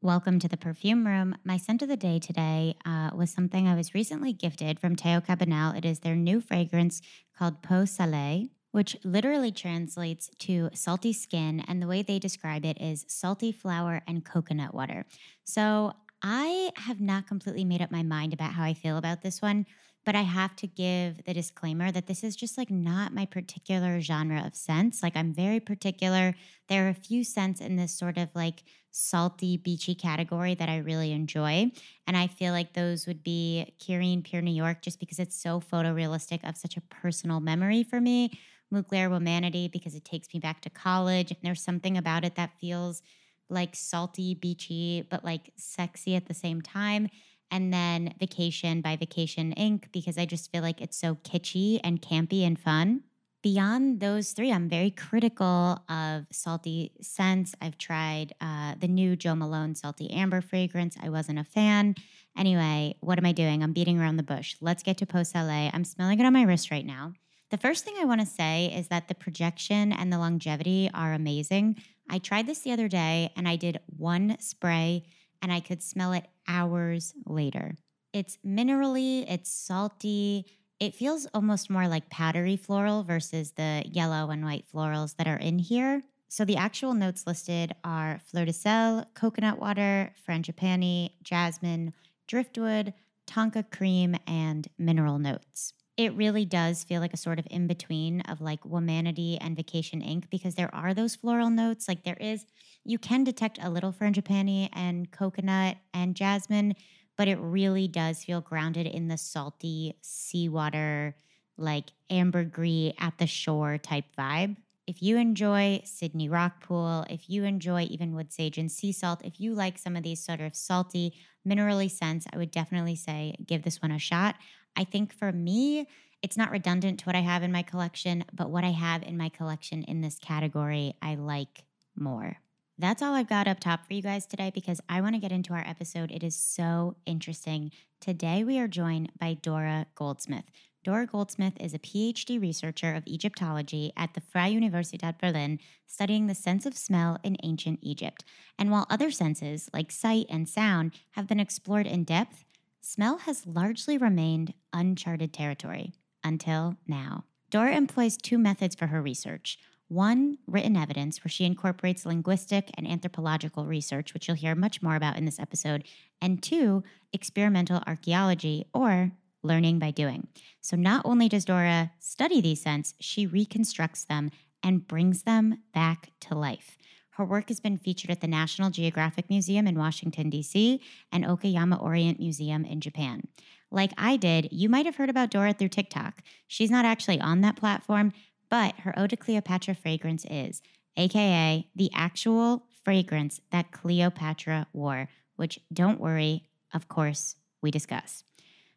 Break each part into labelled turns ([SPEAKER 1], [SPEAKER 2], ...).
[SPEAKER 1] Welcome to the perfume room. My scent of the day today uh, was something I was recently gifted from Teo Cabanel. It is their new fragrance called Peau Salée, which literally translates to salty skin. And the way they describe it is salty flower and coconut water. So I have not completely made up my mind about how I feel about this one, but I have to give the disclaimer that this is just like not my particular genre of scents. Like I'm very particular. There are a few scents in this sort of like salty, beachy category that I really enjoy. And I feel like those would be Kirin Pure New York just because it's so photorealistic of such a personal memory for me. Mugler Womanity because it takes me back to college. And there's something about it that feels like salty, beachy, but like sexy at the same time. And then Vacation by Vacation Inc. because I just feel like it's so kitschy and campy and fun. Beyond those three, I'm very critical of salty scents. I've tried uh, the new Jo Malone Salty Amber fragrance. I wasn't a fan. Anyway, what am I doing? I'm beating around the bush. Let's get to Peau Salée. I'm smelling it on my wrist right now. The first thing I want to say is that the projection and the longevity are amazing. I tried this the other day and I did one spray and I could smell it hours later. It's minerally, it's salty. It feels almost more like powdery floral versus the yellow and white florals that are in here. So the actual notes listed are fleur de sel, coconut water, frangipani, jasmine, driftwood, tonka cream, and mineral notes it really does feel like a sort of in between of like Womanity and Vacation Inc. because there are those floral notes. Like there is, you can detect a little frangipani and coconut and jasmine, but it really does feel grounded in the salty seawater, like ambergris at the shore type vibe. If you enjoy Sydney Rock Pool, if you enjoy even wood sage and sea salt, if you like some of these sort of salty, minerally scents, I would definitely say give this one a shot. I think for me, it's not redundant to what I have in my collection, but what I have in my collection in this category, I like more. That's all I've got up top for you guys today because I want to get into our episode. It is so interesting. Today, we are joined by Dora Goldsmith. Dora Goldsmith is a PhD researcher of Egyptology at the Freie Universität Berlin, studying the sense of smell in ancient Egypt. And while other senses, like sight and sound, have been explored in depth, smell has largely remained uncharted territory until now. Dora employs two methods for her research. One, written evidence, where she incorporates linguistic and anthropological research, which you'll hear much more about in this episode. And two, experimental archaeology, or learning by doing. So not only does Dora study these scents, she reconstructs them and brings them back to life. Her work has been featured at the National Geographic Museum in Washington, D.C., and Okayama Orient Museum in Japan. Like I did, you might have heard about Dora through TikTok. She's not actually on that platform, but her Eau de Cleopatra fragrance is, aka the actual fragrance that Cleopatra wore, which don't worry, of course, we discuss.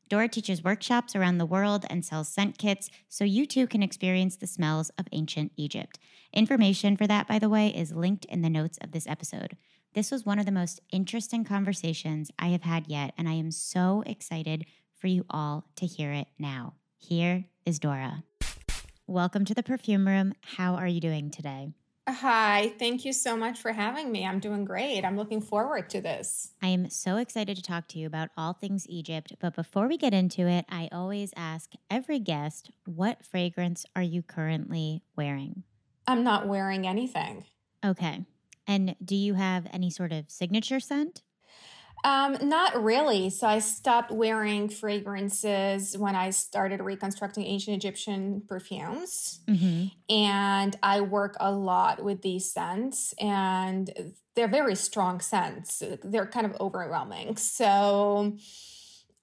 [SPEAKER 1] Dora teaches workshops around the world and sells scent kits so you too can experience the smells of ancient Egypt. Information for that, by the way, is linked in the notes of this episode. This was one of the most interesting conversations I have had yet, and I am so excited for you all to hear it now. Here is Dora. Welcome to the perfume room. How are you doing today?
[SPEAKER 2] Hi, thank you so much for having me. I'm doing great. I'm looking forward to this.
[SPEAKER 1] I am so excited to talk to you about all things Egypt. But before we get into it, I always ask every guest, what fragrance are you currently wearing?
[SPEAKER 2] I'm not wearing anything.
[SPEAKER 1] Okay. And do you have any sort of signature scent?
[SPEAKER 2] Um, not really. So I stopped wearing fragrances when I started reconstructing ancient Egyptian perfumes. Mm-hmm. And I work a lot with these scents, and they're very strong scents. They're kind of overwhelming. So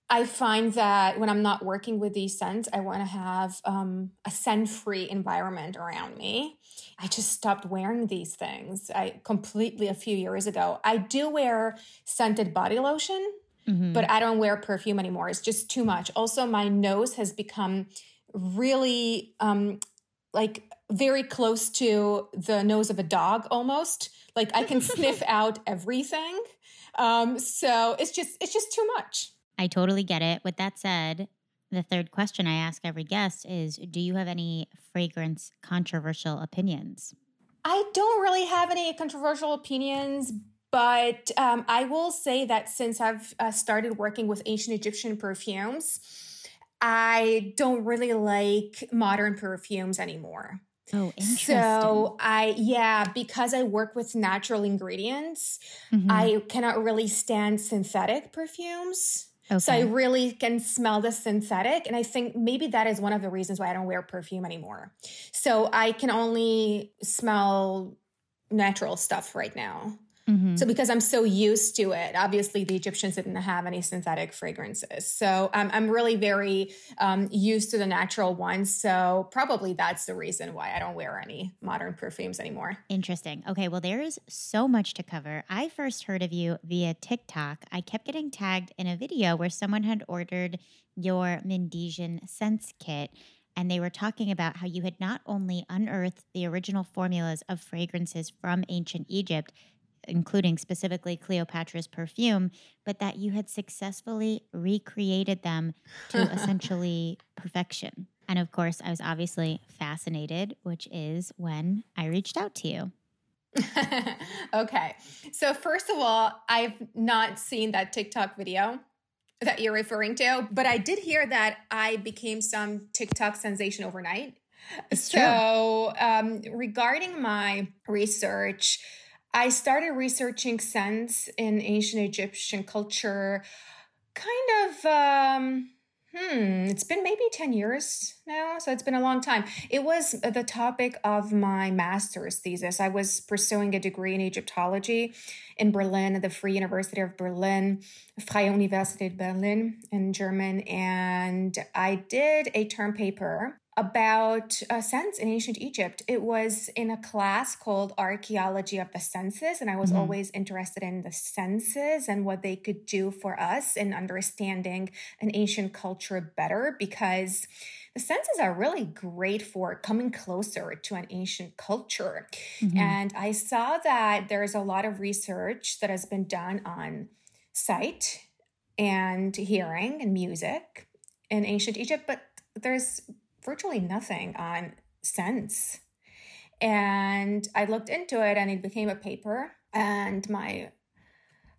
[SPEAKER 2] I find that when I'm not working with these scents, I want to have um, a scent free environment around me. I just stopped wearing these things. I completely a few years ago. I do wear scented body lotion, mm-hmm. but I don't wear perfume anymore. It's just too much. Also, my nose has become really um, like very close to the nose of a dog almost. Like I can sniff out everything. Um, so it's just it's just too much.
[SPEAKER 1] I totally get it. With that said, the third question I ask every guest is Do you have any fragrance controversial opinions?
[SPEAKER 2] I don't really have any controversial opinions, but um, I will say that since I've uh, started working with ancient Egyptian perfumes, I don't really like modern perfumes anymore.
[SPEAKER 1] Oh, interesting.
[SPEAKER 2] So I, yeah, because I work with natural ingredients, mm-hmm. I cannot really stand synthetic perfumes. Okay. So I really can smell the synthetic. And I think maybe that is one of the reasons why I don't wear perfume anymore. So I can only smell natural stuff right now. Mm-hmm. So because I'm so used to it, obviously the Egyptians didn't have any synthetic fragrances. So um, I'm really very um, used to the natural ones. So probably that's the reason why I don't wear any modern perfumes anymore.
[SPEAKER 1] Interesting. Okay, well there is so much to cover. I first heard of you via TikTok. I kept getting tagged in a video where someone had ordered your Mendesian Sense Kit and they were talking about how you had not only unearthed the original formulas of fragrances from ancient Egypt, including specifically Cleopatra's perfume, but that you had successfully recreated them to essentially perfection. And of course, I was obviously fascinated, which is when I reached out to you.
[SPEAKER 2] okay. So, first of all, I've not seen that TikTok video that you're referring to, but I did hear that I became some TikTok sensation overnight. It's so, um, regarding my research, I started researching scents in ancient Egyptian culture kind of um hmm it's been maybe 10 years now so it's been a long time. It was the topic of my master's thesis. I was pursuing a degree in egyptology in berlin the free university of berlin freie universität berlin in german and i did a term paper about a sense in ancient Egypt. It was in a class called Archaeology of the Senses, and I was mm-hmm. always interested in the senses and what they could do for us in understanding an ancient culture better because the senses are really great for coming closer to an ancient culture. Mm-hmm. And I saw that there's a lot of research that has been done on sight and hearing and music in ancient Egypt, but there's virtually nothing on sense. And I looked into it and it became a paper. And my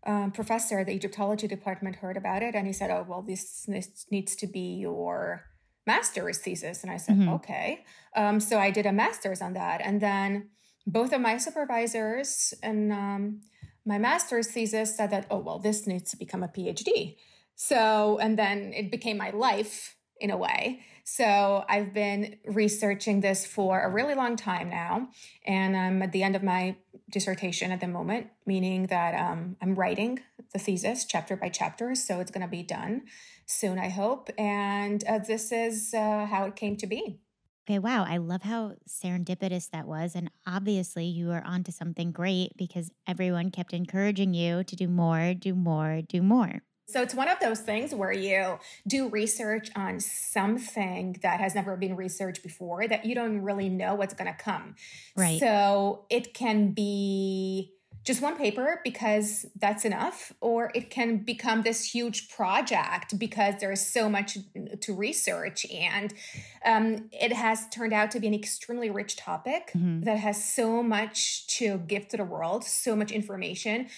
[SPEAKER 2] um, professor, the Egyptology department, heard about it and he said, Oh, well, this, this needs to be your master's thesis. And I said, mm-hmm. Okay. Um, so I did a master's on that. And then both of my supervisors and um, my master's thesis said that, Oh, well, this needs to become a PhD. So, and then it became my life in a way. So I've been researching this for a really long time now, and I'm at the end of my dissertation at the moment, meaning that um, I'm writing the thesis chapter by chapter. So it's going to be done soon, I hope. And uh, this is uh, how it came to be.
[SPEAKER 1] Okay, wow. I love how serendipitous that was. And obviously, you are onto something great because everyone kept encouraging you to do more, do more, do more.
[SPEAKER 2] So it's one of those things where you do research on something that has never been researched before that you don't really know what's going to come.
[SPEAKER 1] Right.
[SPEAKER 2] So it can be just one paper because that's enough, or it can become this huge project because there is so much to research. And um, it has turned out to be an extremely rich topic mm-hmm. that has so much to give to the world, so much information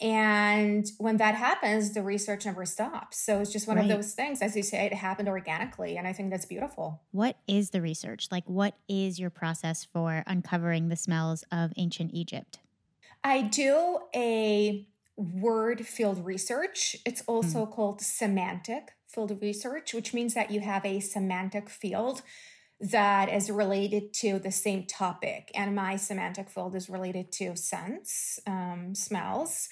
[SPEAKER 2] and when that happens, the research never stops. So it's just one right. of those things, as you say, it happened organically. And I think that's beautiful.
[SPEAKER 1] What is the research? Like, what is your process for uncovering the smells of ancient Egypt?
[SPEAKER 2] I do a word field research. It's also mm. called semantic field research, which means that you have a semantic field that is related to the same topic. And my semantic field is related to scents, um, smells.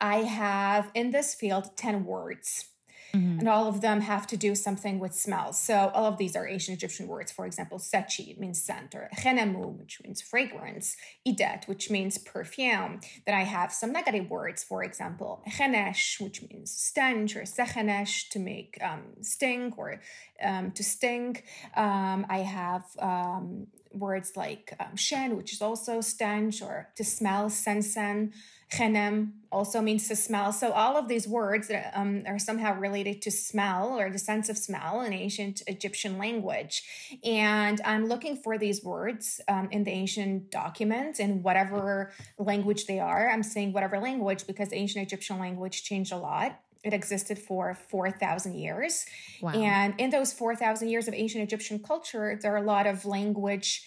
[SPEAKER 2] I have in this field 10 words. Mm-hmm. And all of them have to do something with smells. So all of these are ancient Egyptian words. For example, sechi, means scent, or chenemu, which means fragrance, idet, which means perfume. Then I have some negative words, for example, chenesh, which means stench, or sechenesh, to make um, stink or um, to stink. Um, I have um, words like um, shen, which is also stench, or to smell, sensen, Chenem also means to smell. So all of these words um, are somehow related to smell or the sense of smell in ancient Egyptian language. And I'm looking for these words um, in the ancient documents in whatever language they are. I'm saying whatever language because ancient Egyptian language changed a lot. It existed for 4,000 years. Wow. And in those 4,000 years of ancient Egyptian culture, there are a lot of language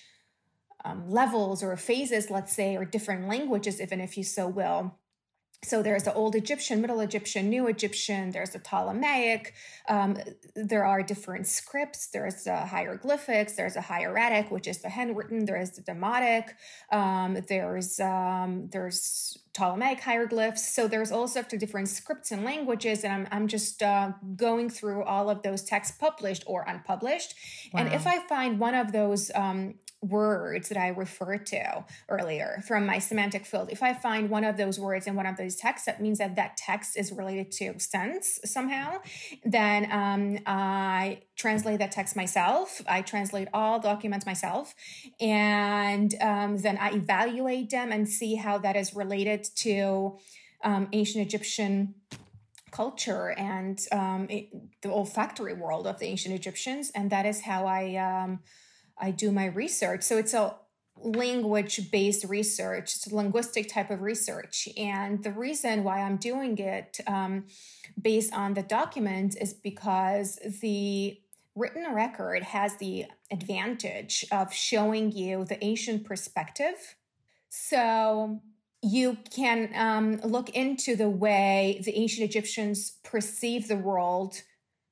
[SPEAKER 2] um, levels or phases, let's say, or different languages, even if you so will. So there's the Old Egyptian, Middle Egyptian, New Egyptian. There's the Ptolemaic. Um, there are different scripts. There's the hieroglyphics. There's a hieratic, which is the handwritten. There is the Demotic. Um, there's um, there's Ptolemaic hieroglyphs. So there's all sorts of different scripts and languages, and I'm I'm just uh, going through all of those texts published or unpublished. Wow. And if I find one of those um, words that I referred to earlier from my semantic field, if I find one of those words in one of those texts, that means that that text is related to sense somehow, then um, I translate that text myself. I translate all documents myself. And um, then I evaluate them and see how that is related to um, ancient Egyptian culture and um, it, the olfactory world of the ancient Egyptians. And that is how I um, I do my research. So it's a language based research, it's a linguistic type of research. And the reason why I'm doing it um, based on the document is because the written record has the advantage of showing you the ancient perspective. So you can um, look into the way the ancient Egyptians perceive the world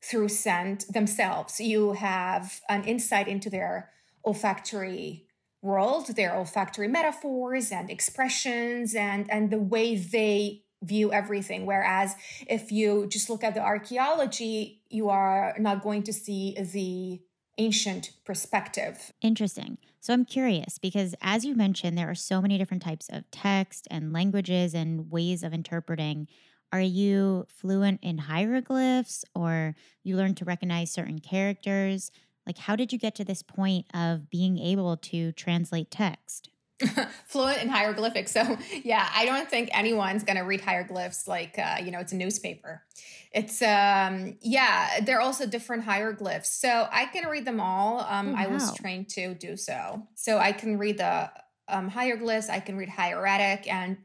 [SPEAKER 2] through scent themselves. You have an insight into their olfactory world, their olfactory metaphors and expressions and, and the way they view everything. Whereas if you just look at the archaeology, you are not going to see the ancient perspective.
[SPEAKER 1] Interesting. So I'm curious because, as you mentioned, there are so many different types of text and languages and ways of interpreting are you fluent in hieroglyphs or you learn to recognize certain characters? Like, how did you get to this point of being able to translate text?
[SPEAKER 2] fluent in hieroglyphics. So, yeah, I don't think anyone's going to read hieroglyphs like, uh, you know, it's a newspaper. It's, um, yeah, they're also different hieroglyphs. So I can read them all. Um, oh, wow. I was trained to do so. So I can read the um, hieroglyphs, I can read hieratic, and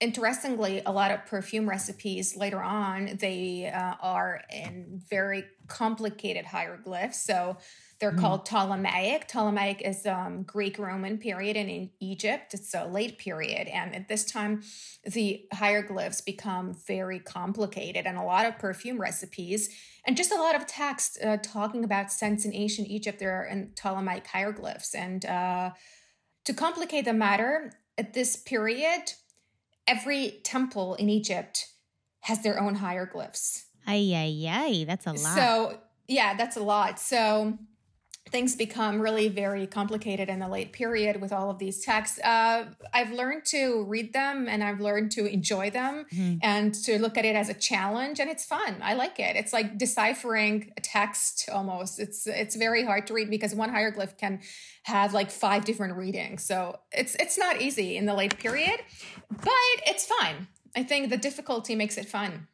[SPEAKER 2] interestingly, a lot of perfume recipes later on they uh, are in very complicated hieroglyphs. So they're mm. called Ptolemaic. Ptolemaic is um, Greek Roman period, and in Egypt it's a late period. And at this time, the hieroglyphs become very complicated, and a lot of perfume recipes and just a lot of text uh, talking about scents in ancient Egypt. There are in Ptolemaic hieroglyphs, and uh, to complicate the matter, at this period every temple in Egypt has their own hieroglyphs.
[SPEAKER 1] Ay, ay, ay. That's a lot.
[SPEAKER 2] So, yeah, that's a lot. So, things become really very complicated in the late period with all of these texts. Uh, I've learned to read them and I've learned to enjoy them mm-hmm. and to look at it as a challenge, and it's fun. I like it. It's like deciphering a text almost. It's it's very hard to read because one hieroglyph can have like five different readings. So it's it's not easy in the late period, but it's fun. I think the difficulty makes it fun.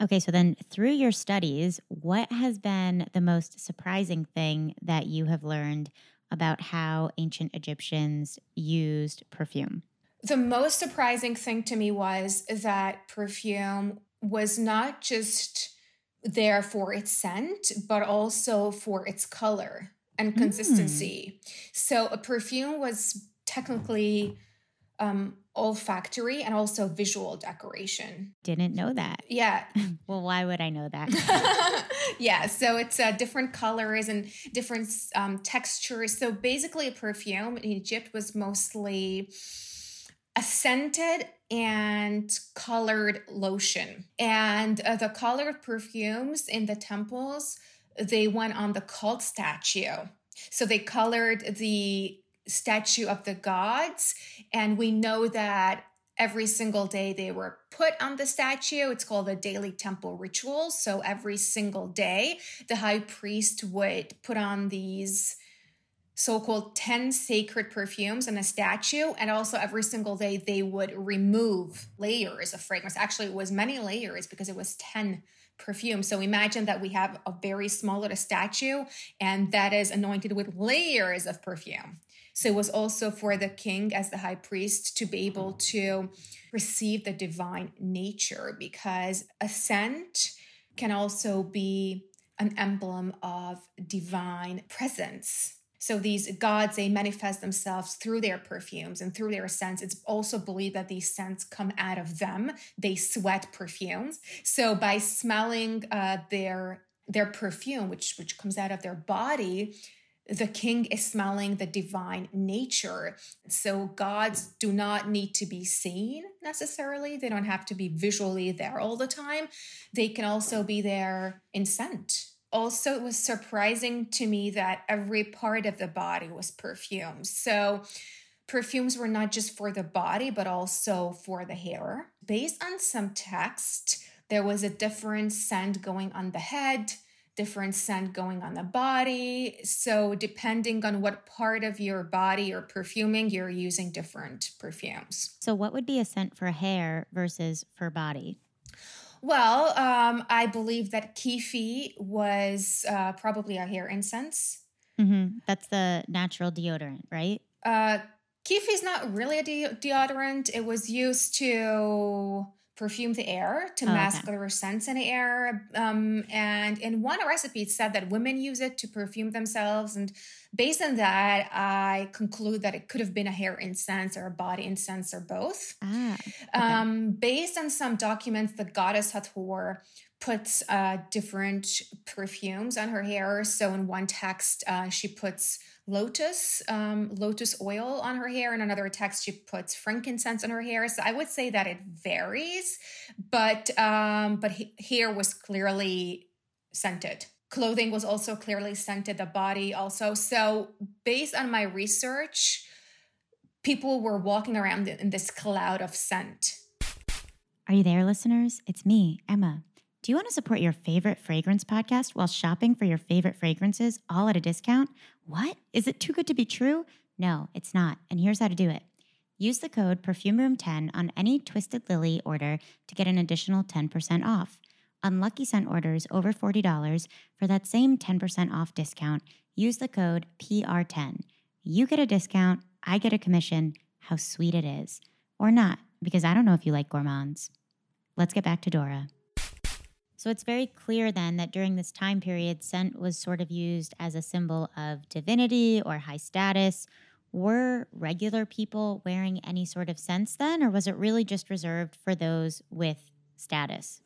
[SPEAKER 1] Okay, so then through your studies, what has been the most surprising thing that you have learned about how ancient Egyptians used perfume?
[SPEAKER 2] The most surprising thing to me was that perfume was not just there for its scent, but also for its color and consistency. Mm. So a perfume was technically um, olfactory and also visual decoration.
[SPEAKER 1] Didn't know that.
[SPEAKER 2] Yeah.
[SPEAKER 1] well, why would I know that?
[SPEAKER 2] yeah. So it's uh, different colors and different um, textures. So basically, a perfume in Egypt was mostly a scented and colored lotion. And uh, the colored perfumes in the temples, they went on the cult statue. So they colored the statue of the gods. And we know that every single day they were put on the statue. It's called the daily temple ritual. So every single day, the high priest would put on these so called 10 sacred perfumes in a statue. And also, every single day, they would remove layers of fragrance. Actually, it was many layers because it was 10 perfumes. So imagine that we have a very small little statue and that is anointed with layers of perfume. So it was also for the king as the high priest to be able to receive the divine nature because a scent can also be an emblem of divine presence so these gods, they manifest themselves through their perfumes and through their scents. It's also believed that these scents come out of them. They sweat perfumes. So by smelling uh, their their perfume, which which comes out of their body, the king is smelling the divine nature. So gods do not need to be seen necessarily. They don't have to be visually there all the time. They can also be there in scent also it was surprising to me that every part of the body was perfumed so perfumes were not just for the body but also for the hair based on some text there was a different scent going on the head different scent going on the body so depending on what part of your body you're perfuming you're using different perfumes
[SPEAKER 1] so what would be a scent for hair versus for body
[SPEAKER 2] well, um, I believe that Kyphi was uh, probably a hair incense.
[SPEAKER 1] Mm-hmm. That's the natural deodorant, right?
[SPEAKER 2] Uh, is not really a de- deodorant. It was used to perfume the air to oh, mask okay. other scents in the air. Um, and in one recipe, it said that women use it to perfume themselves. And based on that, I conclude that it could have been a hair incense or a body incense or both. Ah, okay. um, based on some documents, the goddess Hathor puts uh, different perfumes on her hair. So in one text, uh, she puts lotus um, lotus oil on her hair and another text she puts frankincense on her hair. So i would say that it varies but um, but hair was clearly scented. Clothing was also clearly scented the body also. So based on my research people were walking around in this cloud of scent.
[SPEAKER 1] Are you there listeners? It's me emma. Do you want to support your favorite fragrance podcast while shopping for your favorite fragrances all at a discount? What? Is it too good to be true? No, it's not. And here's how to do it. Use the code PerfumeRoom10 on any Twisted Lily order to get an additional 10% off. On Lucky Scent orders over $40 for that same 10% off discount, use the code PR10. You get a discount, I get a commission. How sweet it is. Or not, because I don't know if you like gourmands. Let's get back to Dora. So it's very clear then that during this time period, scent was sort of used as a symbol of divinity or high status. Were regular people wearing any sort of scents then, or was it really just reserved for those with status?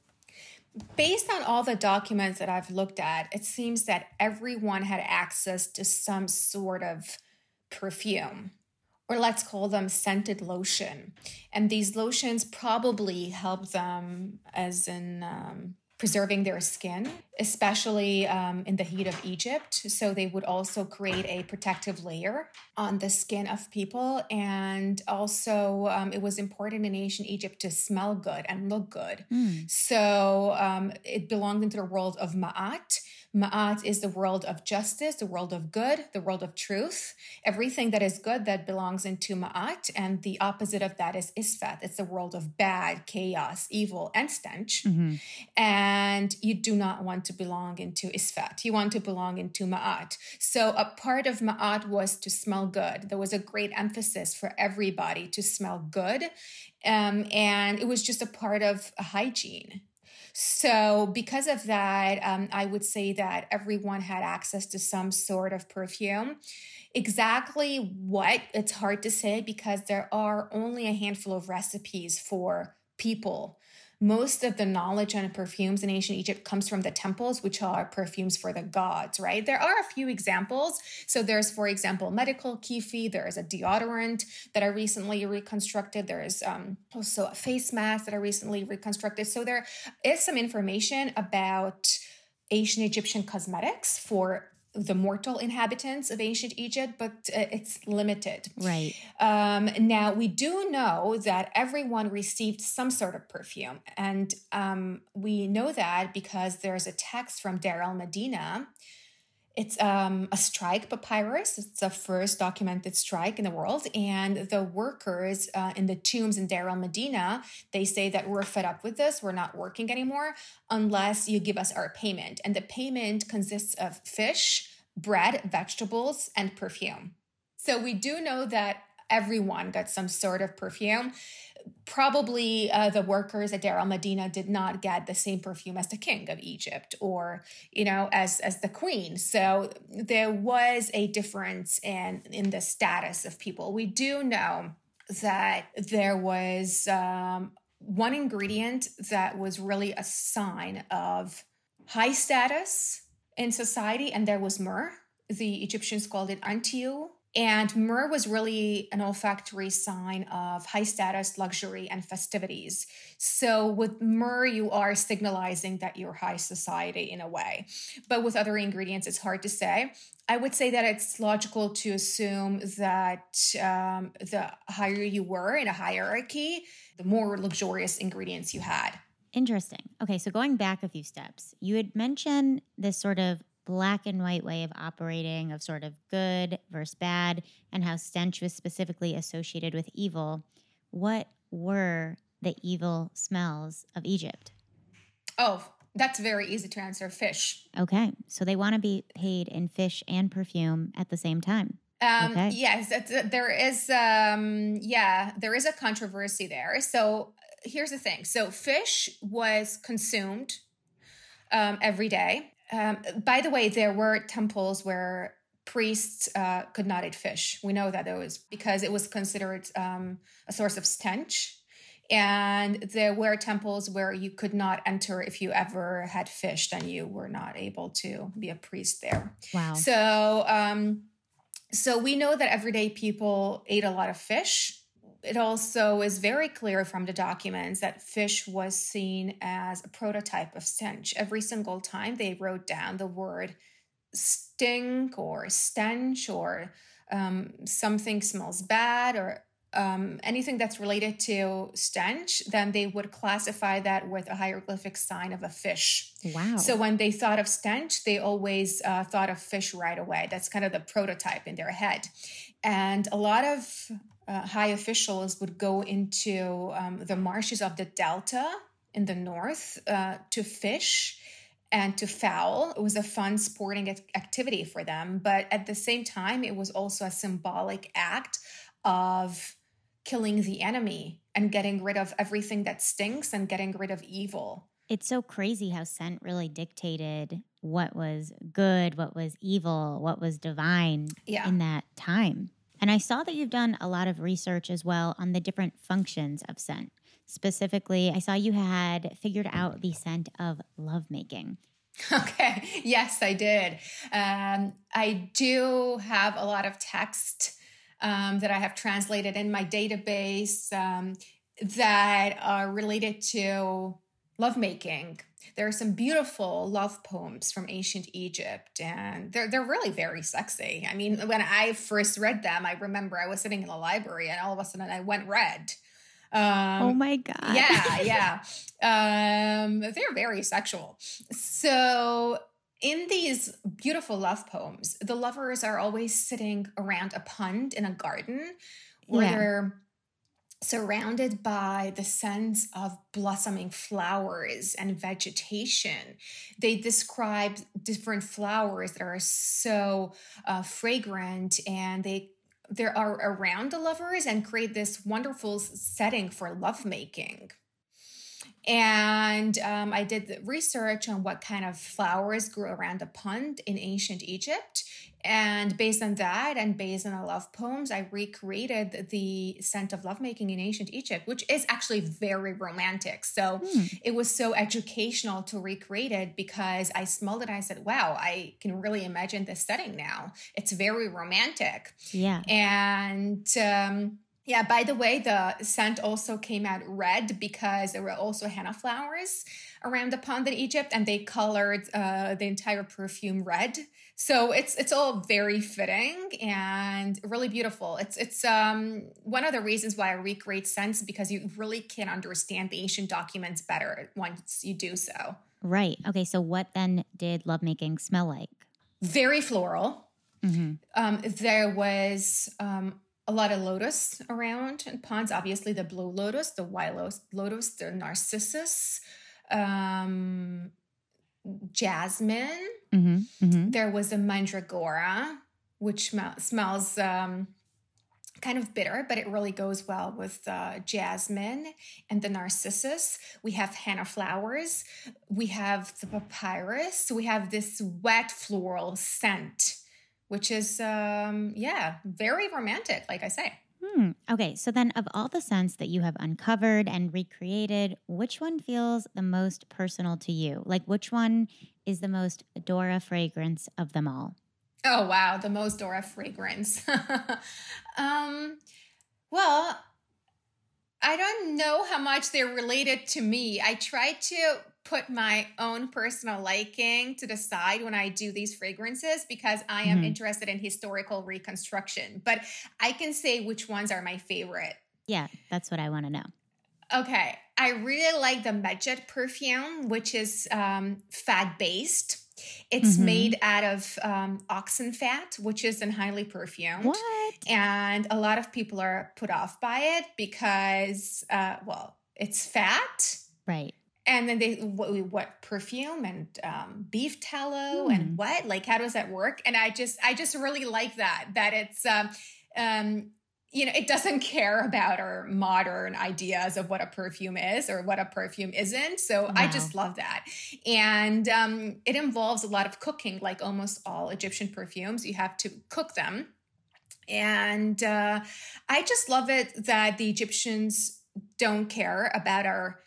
[SPEAKER 2] Based on all the documents that I've looked at, it seems that everyone had access to some sort of perfume or let's call them scented lotion. And these lotions probably helped them as in um, preserving their skin, especially um, in the heat of Egypt. So they would also create a protective layer on the skin of people. And also, um, it was important in ancient Egypt to smell good and look good. Mm. So um, it belonged into the world of Ma'at Ma'at is the world of justice, the world of good, the world of truth. Everything that is good that belongs into Ma'at, and the opposite of that is Isfet. It's the world of bad, chaos, evil, and stench. Mm-hmm. And you do not want to belong into Isfet. You want to belong into Ma'at. So a part of Ma'at was to smell good. There was a great emphasis for everybody to smell good. Um, and it was just a part of hygiene. So, because of that, um, I would say that everyone had access to some sort of perfume. Exactly what, it's hard to say because there are only a handful of recipes for people most of the knowledge on perfumes in ancient Egypt comes from the temples, which are perfumes for the gods, right? There are a few examples. So there's, for example, medical kyphi. There is a deodorant that I recently reconstructed. There is um, also a face mask that I recently reconstructed. So there is some information about ancient Egyptian cosmetics for the mortal inhabitants of ancient Egypt, but uh, it's limited.
[SPEAKER 1] Right.
[SPEAKER 2] Um, now, we do know that everyone received some sort of perfume. And um, we know that because there's a text from Deir el-Medina it's um, a strike papyrus. It's the first documented strike in the world. And the workers uh, in the tombs in Deir el-Medina, they say that we're fed up with this. We're not working anymore unless you give us our payment. And the payment consists of fish, bread, vegetables, and perfume. So we do know that everyone got some sort of perfume. Probably uh, the workers at Deir el-Medina did not get the same perfume as the king of Egypt or you know as as the queen. So there was a difference in in the status of people. We do know that there was um, one ingredient that was really a sign of high status in society and there was myrrh. The Egyptians called it antiu and myrrh was really an olfactory sign of high status, luxury, and festivities. So with myrrh, you are signalizing that you're high society in a way. But with other ingredients, it's hard to say. I would say that it's logical to assume that um, the higher you were in a hierarchy, the more luxurious ingredients you had.
[SPEAKER 1] Interesting. Okay, so going back a few steps, you had mentioned this sort of black and white way of operating of sort of good versus bad and how stench was specifically associated with evil. What were the evil smells of Egypt?
[SPEAKER 2] Oh, that's very easy to answer fish.
[SPEAKER 1] Okay. So they want to be paid in fish and perfume at the same time.
[SPEAKER 2] Um, okay. Yes, uh, there is. Um, yeah, there is a controversy there. So here's the thing. So fish was consumed um, every day. Um, by the way, there were temples where priests uh, could not eat fish. We know that it was because it was considered um, a source of stench. And there were temples where you could not enter if you ever had fished and you were not able to be a priest there.
[SPEAKER 1] Wow.
[SPEAKER 2] So, um, so we know that everyday people ate a lot of fish it also is very clear from the documents that fish was seen as a prototype of stench. Every single time they wrote down the word stink or stench or um, something smells bad or um, anything that's related to stench, then they would classify that with a hieroglyphic sign of a fish.
[SPEAKER 1] Wow.
[SPEAKER 2] So when they thought of stench, they always uh, thought of fish right away. That's kind of the prototype in their head. And a lot of uh, high officials would go into um, the marshes of the delta in the north uh, to fish and to fowl. It was a fun sporting activity for them, but at the same time, it was also a symbolic act of killing the enemy and getting rid of everything that stinks and getting rid of evil.
[SPEAKER 1] It's so crazy how scent really dictated what was good, what was evil, what was divine yeah. in that time. And I saw that you've done a lot of research as well on the different functions of scent. Specifically, I saw you had figured out the scent of lovemaking.
[SPEAKER 2] Okay, yes, I did. Um, I do have a lot of text um, that I have translated in my database um, that are related to lovemaking there are some beautiful love poems from ancient Egypt, and they're they're really very sexy. I mean, when I first read them, I remember I was sitting in the library, and all of a sudden I went red.
[SPEAKER 1] Um, oh my god!
[SPEAKER 2] Yeah, yeah. um, they're very sexual. So in these beautiful love poems, the lovers are always sitting around a pond in a garden where yeah. they're surrounded by the sense of blossoming flowers and vegetation. They describe different flowers that are so uh, fragrant and they they are around the lovers and create this wonderful setting for lovemaking. And um, I did research on what kind of flowers grew around the pond in ancient Egypt. And based on that and based on the love poems, I recreated the scent of lovemaking in ancient Egypt, which is actually very romantic. So hmm. it was so educational to recreate it because I smelled it and I said, wow, I can really imagine this setting now. It's very romantic.
[SPEAKER 1] Yeah.
[SPEAKER 2] And um, yeah, by the way, the scent also came out red because there were also henna flowers around the pond in Egypt, and they colored uh, the entire perfume red. So it's it's all very fitting and really beautiful. It's it's um, one of the reasons why I recreate scents because you really can understand the ancient documents better once you do so.
[SPEAKER 1] Right. Okay. So what then did lovemaking smell like?
[SPEAKER 2] very floral. Mm-hmm. Um, there was um, a lot of lotus around in ponds. Obviously, the blue lotus, the white lotus, the narcissus, um, jasmine. Mm-hmm. Mm-hmm. There was a mandragora, which sm- smells um, kind of bitter, but it really goes well with uh, jasmine and the narcissus. We have henna flowers. We have the papyrus. We have this wet floral scent, which is, um, yeah, very romantic, like I say.
[SPEAKER 1] Hmm. Okay, so then of all the scents that you have uncovered and recreated, which one feels the most personal to you? Like, which one is the most Dora fragrance of them all?
[SPEAKER 2] Oh wow, the most Dora fragrance. um, well, I don't know how much they're related to me. I try to put my own personal liking to the side when I do these fragrances because I am mm-hmm. interested in historical reconstruction. But I can say which ones are my favorite.
[SPEAKER 1] Yeah, that's what I want to know.
[SPEAKER 2] Okay, I really like the Medjed perfume, which is um, fat based. It's mm-hmm. made out of um, oxen fat, which is not highly perfumed.
[SPEAKER 1] What?
[SPEAKER 2] And a lot of people are put off by it because, uh, well, it's fat.
[SPEAKER 1] Right.
[SPEAKER 2] And then they what, what perfume and um, beef tallow mm. and hmm. what like how does that work? And I just I just really like that that it's um, um, you know, it doesn't care about our modern ideas of what a perfume is or what a perfume isn't. So wow. I just love that. And um, it involves a lot of cooking, like almost all Egyptian perfumes. You have to cook them. And uh, I just love it that the Egyptians don't care about our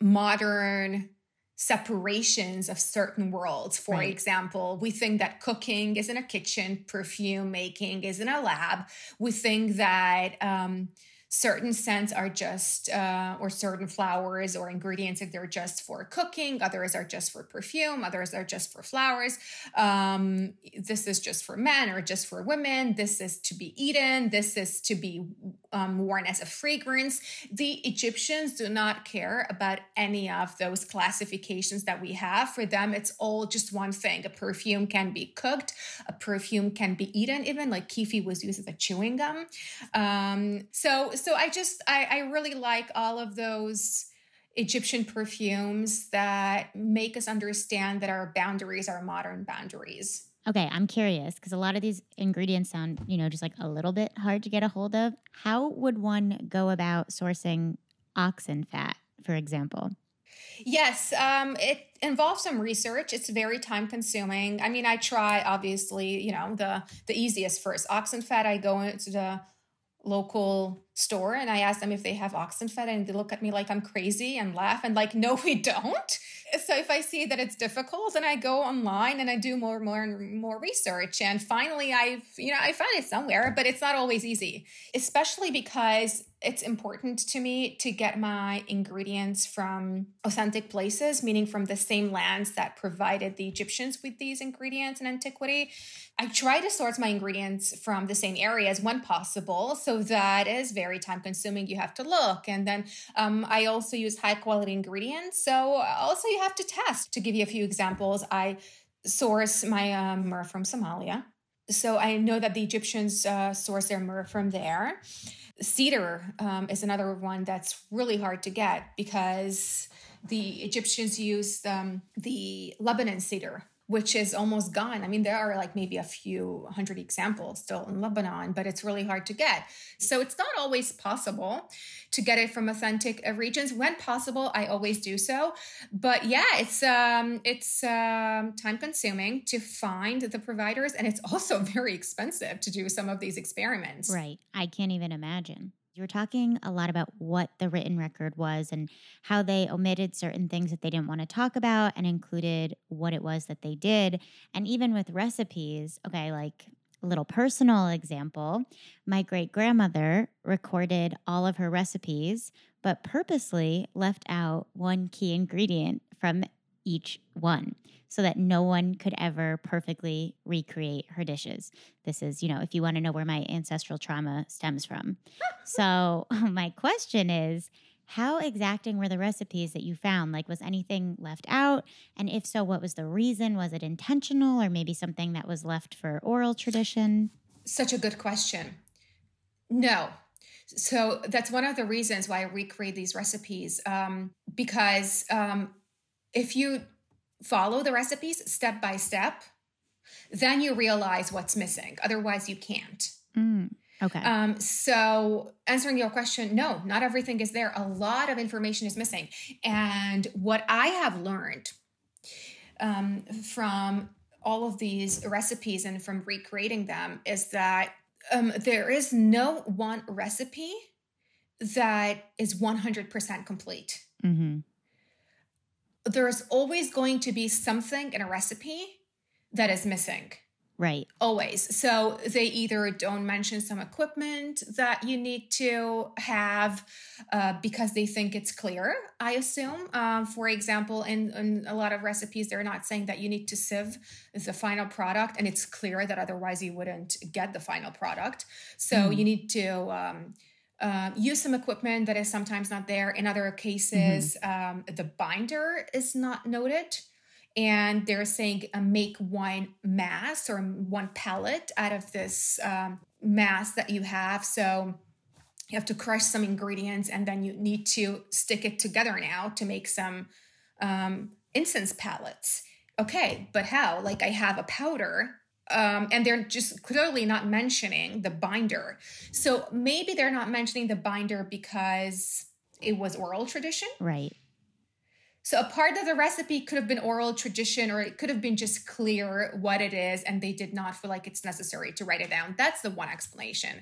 [SPEAKER 2] modern separations of certain worlds. For right. example, we think that cooking is in a kitchen, perfume making is in a lab. We think that um, certain scents are just uh, or certain flowers or ingredients if they're just for cooking others are just for perfume others are just for flowers. Um, this is just for men or just for women. This is to be eaten. This is to be um, worn as a fragrance. The egyptians do not care about any of those classifications that we have. For them it's all just one thing. A perfume can be cooked. A perfume can be eaten even like kyphi was used as a chewing gum. Um, so so I just I, I really like all of those Egyptian perfumes that make us understand that our boundaries are modern boundaries.
[SPEAKER 1] Okay, I'm curious because a lot of these ingredients sound, you know, just like a little bit hard to get a hold of. How would one go about sourcing oxen fat, for example?
[SPEAKER 2] Yes, um, it involves some research. It's very time consuming. I mean, I try obviously, you know, the the easiest first. Oxen fat, I go into the local store and I ask them if they have oxen fat and they look at me like I'm crazy and laugh and like, no, we don't. So if I see that it's difficult, then I go online and I do more, and more, and more research. And finally, I've, you know, I found it somewhere, but it's not always easy, especially because it's important to me to get my ingredients from authentic places, meaning from the same lands that provided the Egyptians with these ingredients in antiquity. I try to source my ingredients from the same areas when possible. So that is very time consuming. You have to look. And then um, I also use high quality ingredients. So also you have to test. To give you a few examples, I source my um, myrrh from Somalia. So I know that the Egyptians uh, source their myrrh from there. Cedar um, is another one that's really hard to get because the Egyptians used um, the Lebanon cedar which is almost gone. I mean, there are like maybe a few hundred examples still in Lebanon, but it's really hard to get. So it's not always possible to get it from authentic regions. When possible, I always do so. But yeah, it's um, it's um, time consuming to find the providers, and it's also very expensive to do some of these experiments.
[SPEAKER 1] Right. I can't even imagine. You were talking a lot about what the written record was and how they omitted certain things that they didn't want to talk about and included what it was that they did. And even with recipes, okay, like a little personal example my great grandmother recorded all of her recipes, but purposely left out one key ingredient from each one so that no one could ever perfectly recreate her dishes. This is, you know, if you want to know where my ancestral trauma stems from. so, my question is How exacting were the recipes that you found? Like, was anything left out? And if so, what was the reason? Was it intentional or maybe something that was left for oral tradition?
[SPEAKER 2] Such a good question. No. So that's one of the reasons why I recreate these recipes um, because um, if you follow the recipes step by step, then you realize what's missing. Otherwise, you can't.
[SPEAKER 1] Mm, okay.
[SPEAKER 2] Um, so, answering your question, no, not everything is there. A lot of information is missing. And what I have learned um, from all of these recipes and from recreating them is that um, there is no one recipe that is 100% complete. Mm-hmm. There's always going to be something in a recipe that is missing.
[SPEAKER 1] Right.
[SPEAKER 2] Always. So they either don't mention some equipment that you need to have uh, because they think it's clear, I assume. Um, for example, in, in a lot of recipes, they're not saying that you need to sieve the final product, and it's clear that otherwise you wouldn't get the final product. So mm. you need to. Um, uh, use some equipment that is sometimes not there. In other cases, mm-hmm. um, the binder is not noted and they're saying uh, make one mass or one pellet out of this um, mass that you have. So you have to crush some ingredients and then you need to stick it together now to make some um, incense pellets. Okay, but how? Like I have a powder um, and they're just clearly not mentioning the binder. So maybe they're not mentioning the binder because it was oral tradition.
[SPEAKER 1] Right.
[SPEAKER 2] So a part of the recipe could have been oral tradition or it could have been just clear what it is and they did not feel like it's necessary to write it down. That's the one explanation.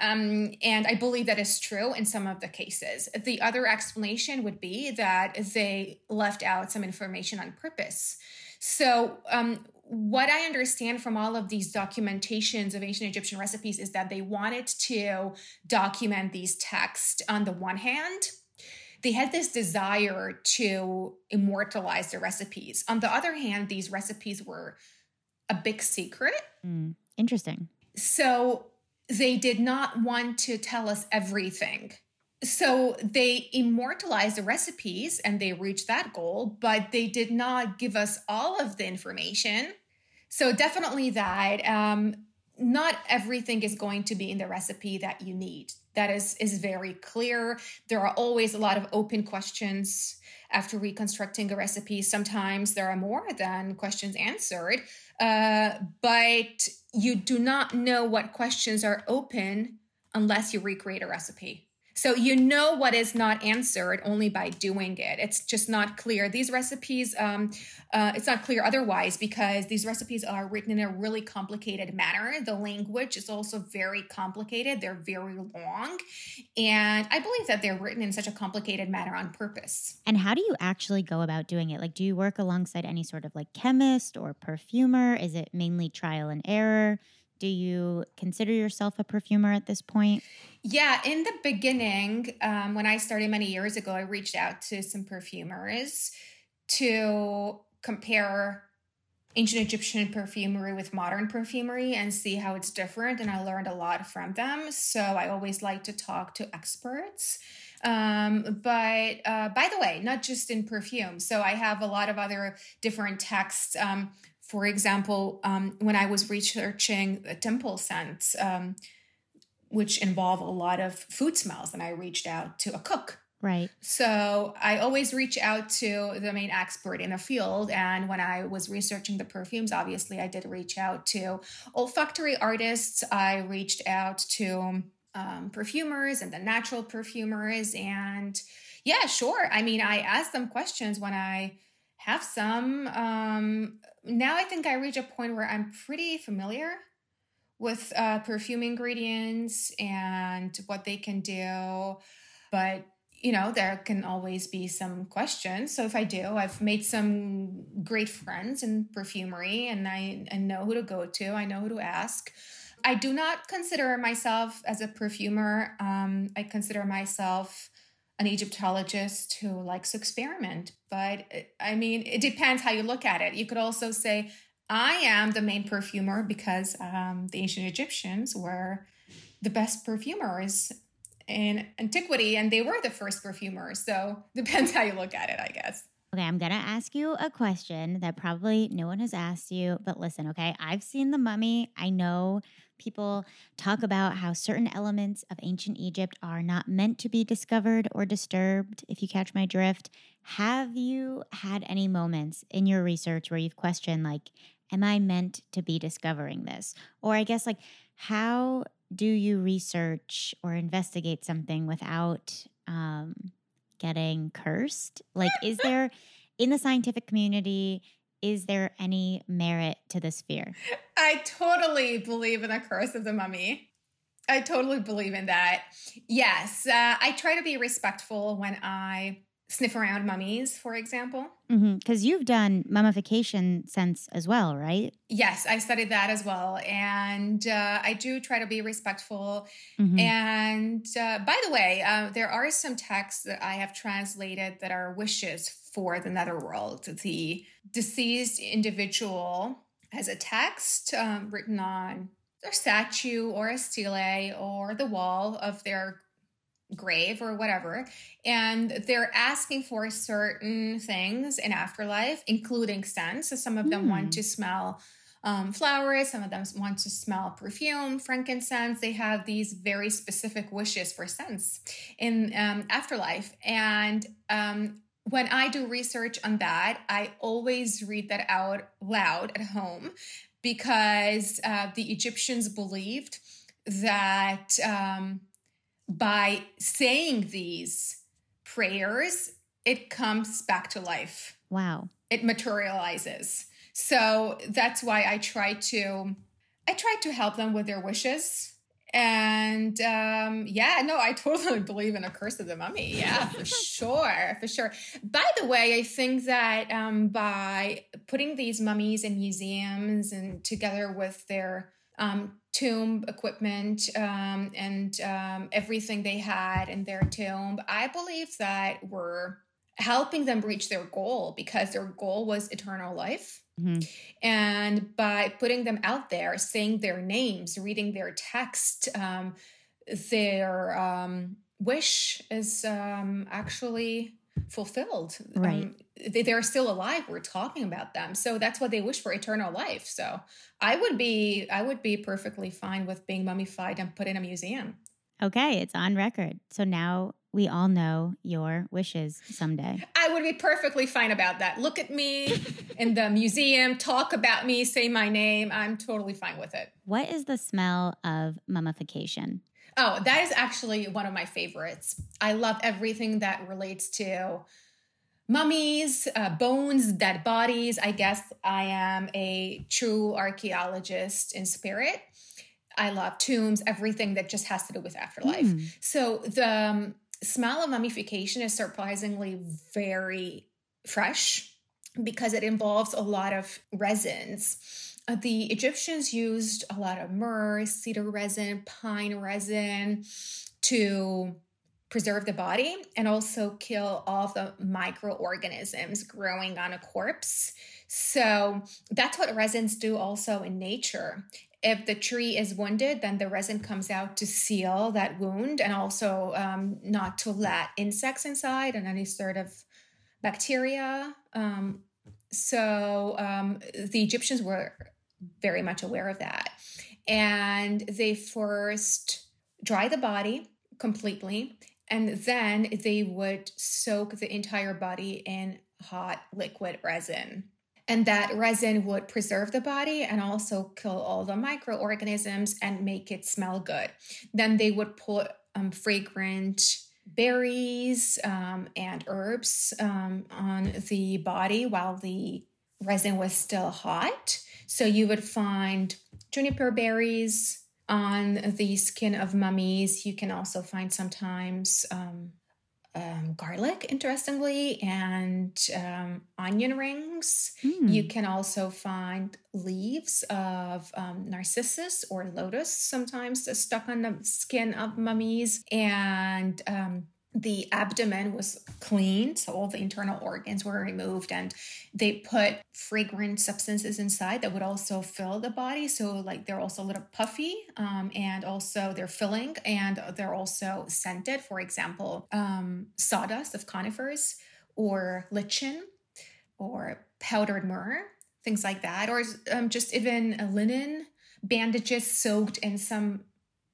[SPEAKER 2] Um, and I believe that is true in some of the cases. The other explanation would be that they left out some information on purpose. So um, what I understand from all of these documentations of ancient Egyptian recipes is that they wanted to document these texts on the one hand they had this desire to immortalize the recipes. On the other hand, these recipes were a big secret.
[SPEAKER 1] Mm, interesting.
[SPEAKER 2] So they did not want to tell us everything. So they immortalized the recipes and they reached that goal, but they did not give us all of the information. So definitely that. Um, not everything is going to be in the recipe that you need. That is is very clear. There are always a lot of open questions after reconstructing a recipe. Sometimes there are more than questions answered uh, but you do not know what questions are open unless you recreate a recipe so you know what is not answered only by doing it. It's just not clear. These recipes, um, uh, it's not clear otherwise because these recipes are written in a really complicated manner. The language is also very complicated. They're very long, and I believe that they're written in such a complicated manner on purpose.
[SPEAKER 1] And how do you actually go about doing it? Like, do you work alongside any sort of like chemist or perfumer? Is it mainly trial and error? Do you consider yourself a perfumer at this point?
[SPEAKER 2] Yeah, in the beginning, um, when I started many years ago, I reached out to some perfumers to compare ancient Egyptian perfumery with modern perfumery and see how it's different. And I learned a lot from them. So I always like to talk to experts. Um, but uh, by the way, not just in perfume. So I have a lot of other different texts. Um, for example, um, when I was researching the temple scents, um, which involve a lot of food smells, and I reached out to a cook.
[SPEAKER 1] Right.
[SPEAKER 2] So I always reach out to the main expert in the field. And when I was researching the perfumes, obviously I did reach out to olfactory artists. I reached out to um, perfumers and the natural perfumers. And yeah, sure. I mean, I asked them questions when I have some. Um, now I think I reach a point where I'm pretty familiar with uh, perfume ingredients and what they can do. But you know, there can always be some questions. So if I do, I've made some great friends in perfumery and I, I know who to go to, I know who to ask. I do not consider myself as a perfumer. Um, I consider myself an Egyptologist who likes to experiment. But I mean, it depends how you look at it. You could also say, I am the main perfumer because um, the ancient Egyptians were the best perfumers in antiquity and they were the first perfumers. So depends how you look at it, I guess.
[SPEAKER 1] Okay, I'm to ask you a question that probably no one has asked you, but listen, okay? I've seen the mummy. I know people talk about how certain elements of ancient Egypt are not meant to be discovered or disturbed, if you catch my drift. Have you had any moments in your research where you've questioned, like, am I meant to be discovering this? Or I guess, like, how do you research or investigate something without um, getting cursed? Like, is there in the scientific community, is there any merit to this fear?
[SPEAKER 2] I totally believe in the curse of the mummy. I totally believe in that. Yes, uh, I try to be respectful when I sniff around mummies, for example.
[SPEAKER 1] Because mm-hmm. you've done mummification since as well, right?
[SPEAKER 2] Yes, I studied that as well. And uh, I do try to be respectful. Mm-hmm. And uh, by the way, uh, there are some texts that I have translated that are wishes for the netherworld. The deceased individual has a text um, written on their statue or a stele or the wall of their grave or whatever and they're asking for certain things in afterlife including scents so some of them mm. want hmm. to smell um, flowers some of them want to smell perfume frankincense they have these very specific wishes for scents in um, afterlife and um, when I do research on that, I always read that out loud at home because uh, the Egyptians believed that um, by saying these prayers, it comes back to life.
[SPEAKER 1] Wow.
[SPEAKER 2] It materializes. So that's why I try to I try to help them with their wishes. And um, yeah, no, I totally believe in a curse of the mummy. Yeah, for sure, for sure. By the way, I think that um, by putting these mummies in museums and together with their um, tomb equipment um, and um, everything they had in their tomb, I believe that we're helping them reach their goal because their goal was eternal life. Mm-hmm. And by putting them out there, saying their names, reading their text, um, their um, wish is um, actually fulfilled.
[SPEAKER 1] Right. Um,
[SPEAKER 2] they, they're still alive. We're talking about them. So that's what they wish for eternal life. So I would be, I would be perfectly fine with being mummified and put in a museum.
[SPEAKER 1] Okay. It's on record. So now we all know your wishes someday.
[SPEAKER 2] I would be perfectly fine about that. Look at me in the museum, talk about me, say my name. I'm totally fine with it.
[SPEAKER 1] What is the smell of mummification?
[SPEAKER 2] Oh, that is actually one of my favorites. I love everything that relates to mummies, uh, bones, dead bodies. I guess I am a true archaeologist in spirit. I love tombs, everything that just has to do with afterlife. Mm. So the um, smell of mummification is surprisingly very fresh because it involves a lot of resins. Uh, the Egyptians used a lot of myrrh, cedar resin, pine resin to preserve the body and also kill all the microorganisms growing on a corpse. So that's what resins do also in nature if the tree is wounded, then the resin comes out to seal that wound and also um, not to let insects inside and any sort of bacteria. Um, so um, the Egyptians were very much aware of that. And they first dry the body completely, and then they would soak the entire body in hot liquid resin and that resin would preserve the body and also kill all the microorganisms and make it smell good. Then they would put um, fragrant berries um, and herbs um, on the body while the resin was still hot. So you would find juniper berries on the skin of mummies. You can also find sometimes um, um, garlic, interestingly, and um, onion rings. Mm. You can also find leaves of um, narcissus or lotus, sometimes stuck on the skin of mummies, and um, the abdomen was cleaned, so all the internal organs were removed, and they put fragrant substances inside that would also fill the body. So, like, they're also a little puffy, um, and also they're filling, and they're also scented. For example, um, sawdust of conifers, or lichen, or powdered myrrh, things like that, or um, just even linen bandages soaked in some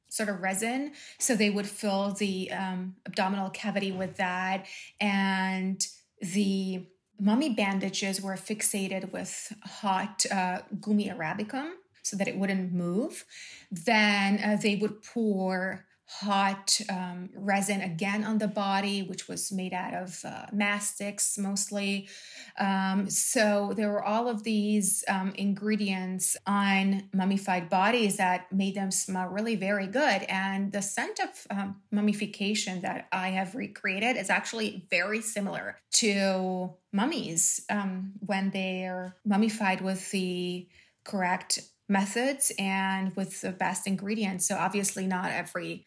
[SPEAKER 2] sort of resin. So they would fill the um, abdominal cavity with that. And the mummy bandages were fixated with hot uh, gummi arabicum so that it wouldn't move. Then uh, they would pour hot um, resin again on the body, which was made out of uh, mastics mostly. Um, so there were all of these um, ingredients on mummified bodies that made them smell really very good. And the scent of um, mummification that I have recreated is actually very similar to mummies um, when they're mummified with the correct methods and with the best ingredients. So obviously, not every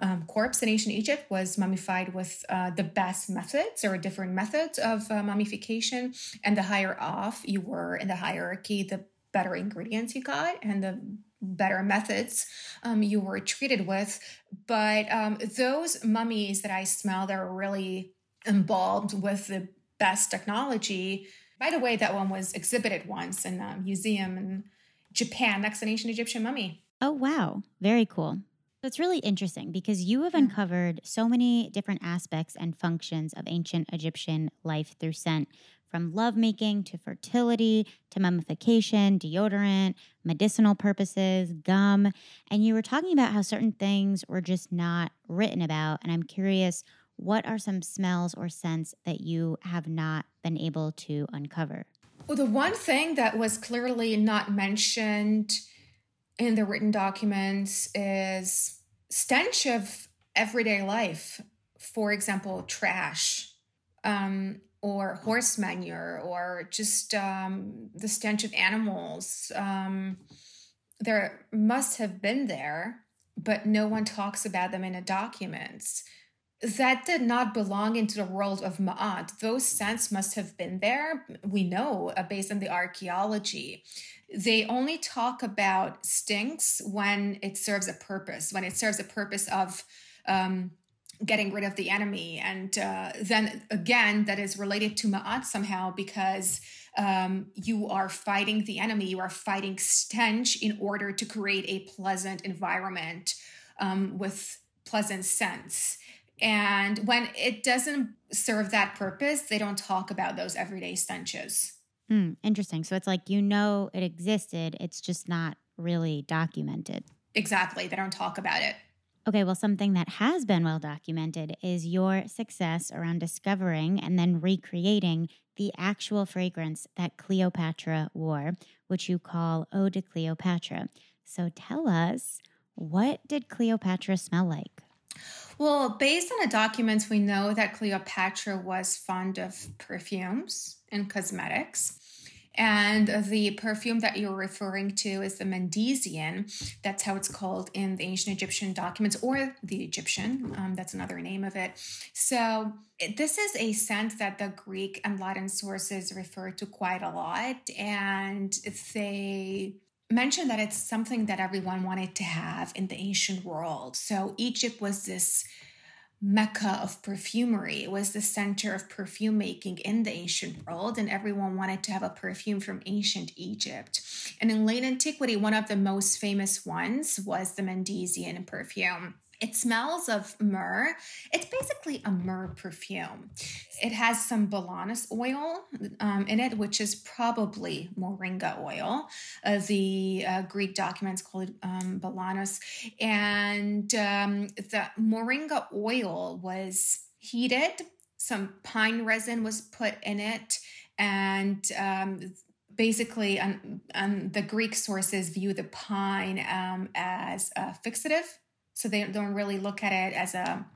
[SPEAKER 2] um, corpse in ancient Egypt was mummified with uh, the best methods or different methods of uh, mummification. And the higher off you were in the hierarchy, the better ingredients you got and the better methods um, you were treated with. But um, those mummies that I smell that are really embalmed with the best technology. By the way, that one was exhibited once in a museum in Japan next to an ancient Egyptian mummy.
[SPEAKER 1] Oh, wow. Very cool. So it's really interesting because you have uncovered so many different aspects and functions of ancient Egyptian life through scent, from lovemaking to fertility to mummification, deodorant, medicinal purposes, gum. And you were talking about how certain things were just not written about. And I'm curious, what are some smells or scents that you have not been able to uncover?
[SPEAKER 2] Well, the one thing that was clearly not mentioned in the written documents is stench of everyday life. For example, trash um, or horse manure or just um, the stench of animals. Um, there must have been there, but no one talks about them in the documents. That did not belong into the world of Ma'at. Those scents must have been there, we know, uh, based on the archaeology they only talk about stinks when it serves a purpose, when it serves a purpose of um, getting rid of the enemy. And uh, then again, that is related to Ma'at somehow because um, you are fighting the enemy, you are fighting stench in order to create a pleasant environment um, with pleasant scents. And when it doesn't serve that purpose, they don't talk about those everyday stenches.
[SPEAKER 1] Mm, interesting. So it's like you know it existed, it's just not really documented.
[SPEAKER 2] Exactly. They don't talk about it.
[SPEAKER 1] Okay, well, something that has been well documented is your success around discovering and then recreating the actual fragrance that Cleopatra wore, which you call Eau de Cleopatra. So tell us, what did Cleopatra smell like?
[SPEAKER 2] Well, based on the documents, we know that Cleopatra was fond of perfumes and cosmetics. And the perfume that you're referring to is the Mendesian. That's how it's called in the ancient Egyptian documents, or the Egyptian. Um, that's another name of it. So, this is a scent that the Greek and Latin sources refer to quite a lot. And they mention that it's something that everyone wanted to have in the ancient world. So, Egypt was this mecca of perfumery. It was the center of perfume making in the ancient world, and everyone wanted to have a perfume from ancient Egypt. And in late antiquity, one of the most famous ones was the Mendesian perfume. It smells of myrrh. It's basically a myrrh perfume. It has some balanus oil um, in it, which is probably moringa oil. Uh, the uh, Greek documents call it um, balanus. And um, the moringa oil was heated, some pine resin was put in it, and um, basically um, the greek sources view the pine um, as a fixative so they don't really look at it as a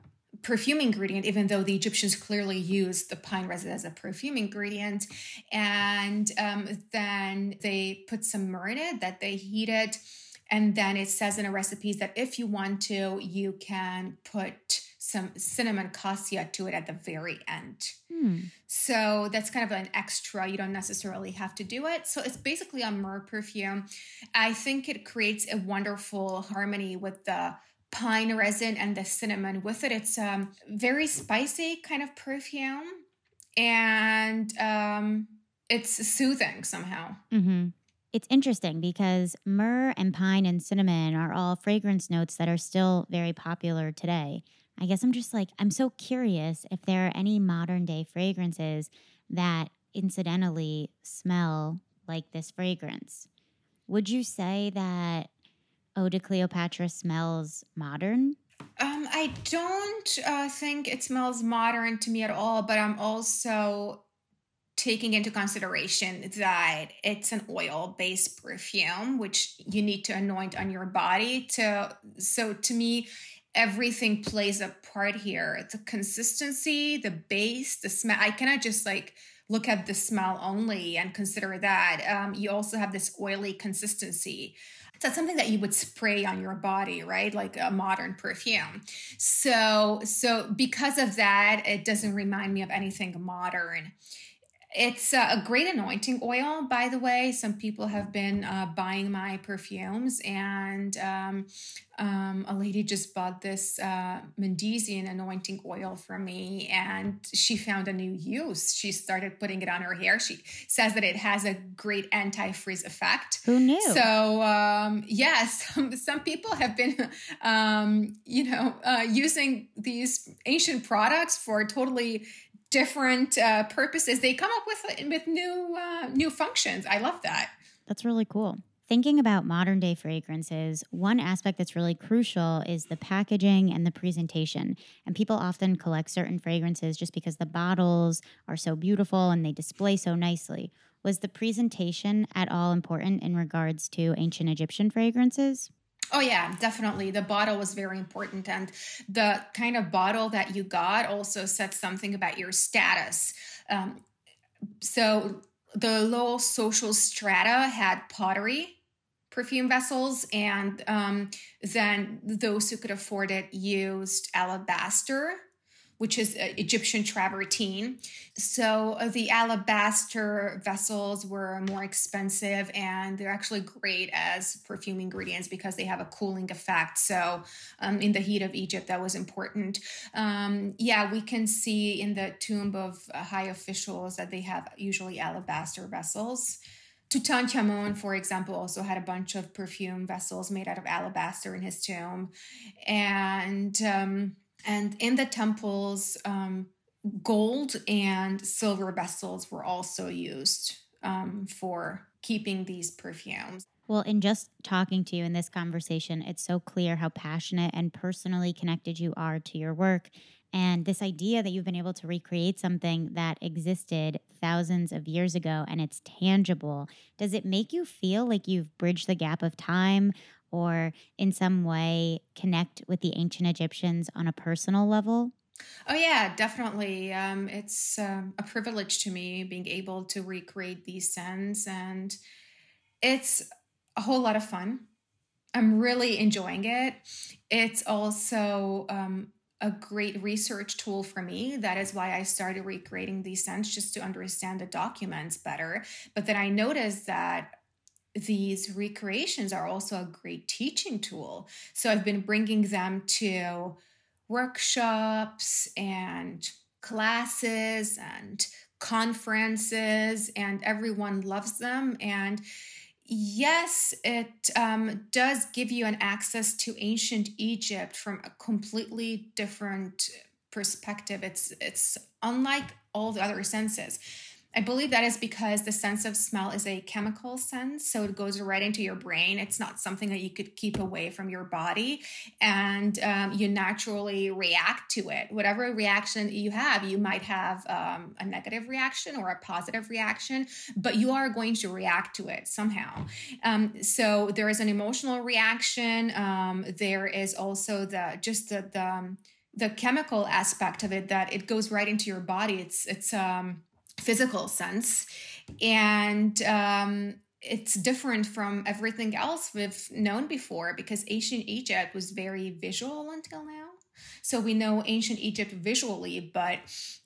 [SPEAKER 2] perfume ingredient, even though the Egyptians clearly used the pine resin as a perfume ingredient. And um, then they put some myrrh in it that they heated. And then it says in a recipes that if you want to, you can put some cinnamon cassia to it at the very end. Hmm. So that's kind of an extra. You don't necessarily have to do it. So it's basically a myrrh perfume. I think it creates a wonderful harmony with the pine resin and the cinnamon with it. It's a um, very spicy kind of perfume and um, it's soothing somehow.
[SPEAKER 1] Mm-hmm. It's interesting because myrrh and pine and cinnamon are all fragrance notes that are still very popular today. I guess I'm just like, I'm so curious if there are any modern day fragrances that incidentally smell like this fragrance. Would you say that Eau de Cleopatra smells modern?
[SPEAKER 2] Um, I don't uh, think it smells modern to me at all, but I'm also taking into consideration that it's an oil based perfume which you need to anoint on your body to so to me everything plays a part here. The consistency the base the smell i cannot just like look at the smell only and consider that. Um, you also have this oily consistency that's something that you would spray on your body right? Like a modern perfume. So so because of that it doesn't remind me of anything modern it's a great anointing oil, by the way. Some people have been uh, buying my perfumes, and um, um, a lady just bought this uh, Mendesian anointing oil from me, and she found a new use. She started putting it on her hair. She says that it has a great anti-frizz effect.
[SPEAKER 1] Who knew?
[SPEAKER 2] So, um, yes, some, some people have been, um, you know, uh, using these ancient products for totally different uh, purposes. They come up with with new uh, new functions. I love that.
[SPEAKER 1] That's really cool. Thinking about modern day fragrances, one aspect that's really crucial is the packaging and the presentation. And people often collect certain fragrances just because the bottles are so beautiful and they display so nicely. Was the presentation at all important in regards to ancient Egyptian fragrances?
[SPEAKER 2] Oh yeah, definitely. The bottle was very important and the kind of bottle that you got also said something about your status. Um, so the low social strata had pottery perfume vessels and um, then those who could afford it used alabaster which is Egyptian travertine. So uh, the alabaster vessels were more expensive and they're actually great as perfume ingredients because they have a cooling effect. So um, in the heat of Egypt, that was important. Um, yeah, we can see in the tomb of uh, high officials that they have usually alabaster vessels. Tutankhamun, for example, also had a bunch of perfume vessels made out of alabaster in his tomb. And um, and in the temples, um, gold and silver vessels were also used um, for keeping these perfumes.
[SPEAKER 1] Well, in just talking to you in this conversation, it's so clear how passionate and personally connected you are to your work. And this idea that you've been able to recreate something that existed thousands of years ago and it's tangible, does it make you feel like you've bridged the gap of time or in some way connect with the ancient Egyptians on a personal level?
[SPEAKER 2] Oh, yeah, definitely. Um, it's um, a privilege to me being able to recreate these scents, and it's a whole lot of fun. I'm really enjoying it. It's also um, a great research tool for me. That is why I started recreating these scents just to understand the documents better. But then I noticed that these recreations are also a great teaching tool. So I've been bringing them to workshops and classes and conferences, and everyone loves them. And yes, it um, does give you an access to ancient Egypt from a completely different perspective. It's it's unlike all the other senses. I believe that is because the sense of smell is a chemical sense. So it goes right into your brain. It's not something that you could keep away from your body. And um, you naturally react to it. Whatever reaction you have, you might have um, a negative reaction or a positive reaction, but you are going to react to it somehow. Um, so there is an emotional reaction. Um, there is also the just the, the, um, the chemical aspect of it that it goes right into your body. It's, it's, um, physical sense. And um, it's different from everything else we've known before because ancient Egypt was very visual until now. So we know ancient Egypt visually, but